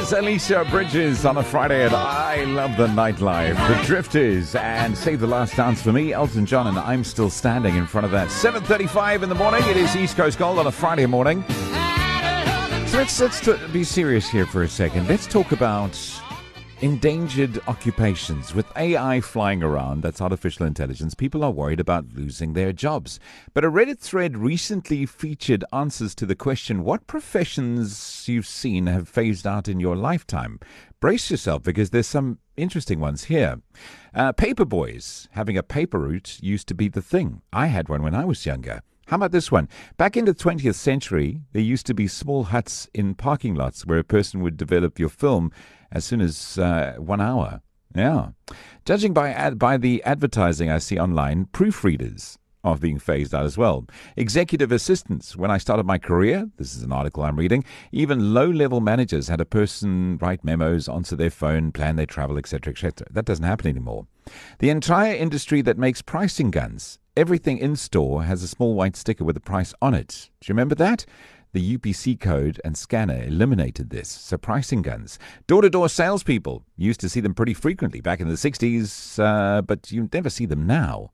is Alicia Bridges on a Friday, and I love the nightlife. The Drifters and Save the Last Dance for me, Elton John, and I'm still standing in front of that. 7:35 in the morning. It is East Coast Gold on a Friday morning. So let's let's t- be serious here for a second. Let's talk about endangered occupations. With AI flying around, that's artificial intelligence, people are worried about losing their jobs. But a Reddit thread recently featured answers to the question what professions you've seen have phased out in your lifetime. Brace yourself because there's some interesting ones here. Uh, paper boys, having a paper route used to be the thing. I had one when I was younger. How about this one? Back in the 20th century, there used to be small huts in parking lots where a person would develop your film as soon as uh, one hour. Yeah. Judging by ad- by the advertising I see online, proofreaders are being phased out as well. Executive assistants. When I started my career, this is an article I'm reading, even low-level managers had a person write memos, answer their phone, plan their travel, etc., etc. That doesn't happen anymore. The entire industry that makes pricing guns. Everything in store has a small white sticker with a price on it. Do you remember that? The UPC code and scanner eliminated this. So pricing guns. Door-to-door salespeople. Used to see them pretty frequently back in the 60s, uh, but you never see them now.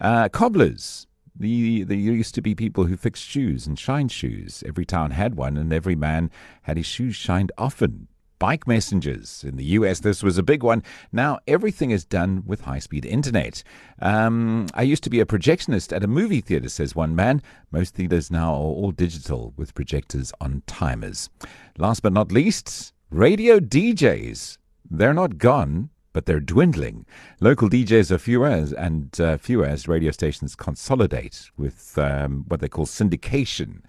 Uh, cobblers. The, there used to be people who fixed shoes and shined shoes. Every town had one, and every man had his shoes shined often bike messengers. In the US, this was a big one. Now, everything is done with high speed internet. Um, I used to be a projectionist at a movie theater, says one man. Most theaters now are all digital with projectors on timers. Last but not least, radio DJs. They're not gone. But they're dwindling. Local DJs are fewer, as, and uh, fewer as radio stations consolidate with um, what they call syndication.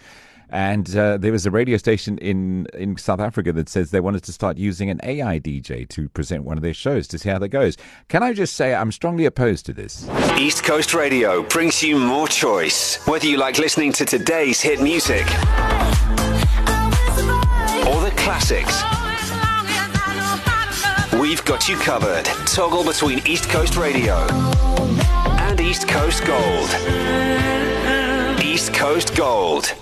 And uh, there was a radio station in, in South Africa that says they wanted to start using an AI DJ to present one of their shows to see how that goes. Can I just say I'm strongly opposed to this? East Coast Radio brings you more choice. Whether you like listening to today's hit music or the classics, we've got you covered. Toggle between East Coast Radio and East Coast Gold. East Coast Gold.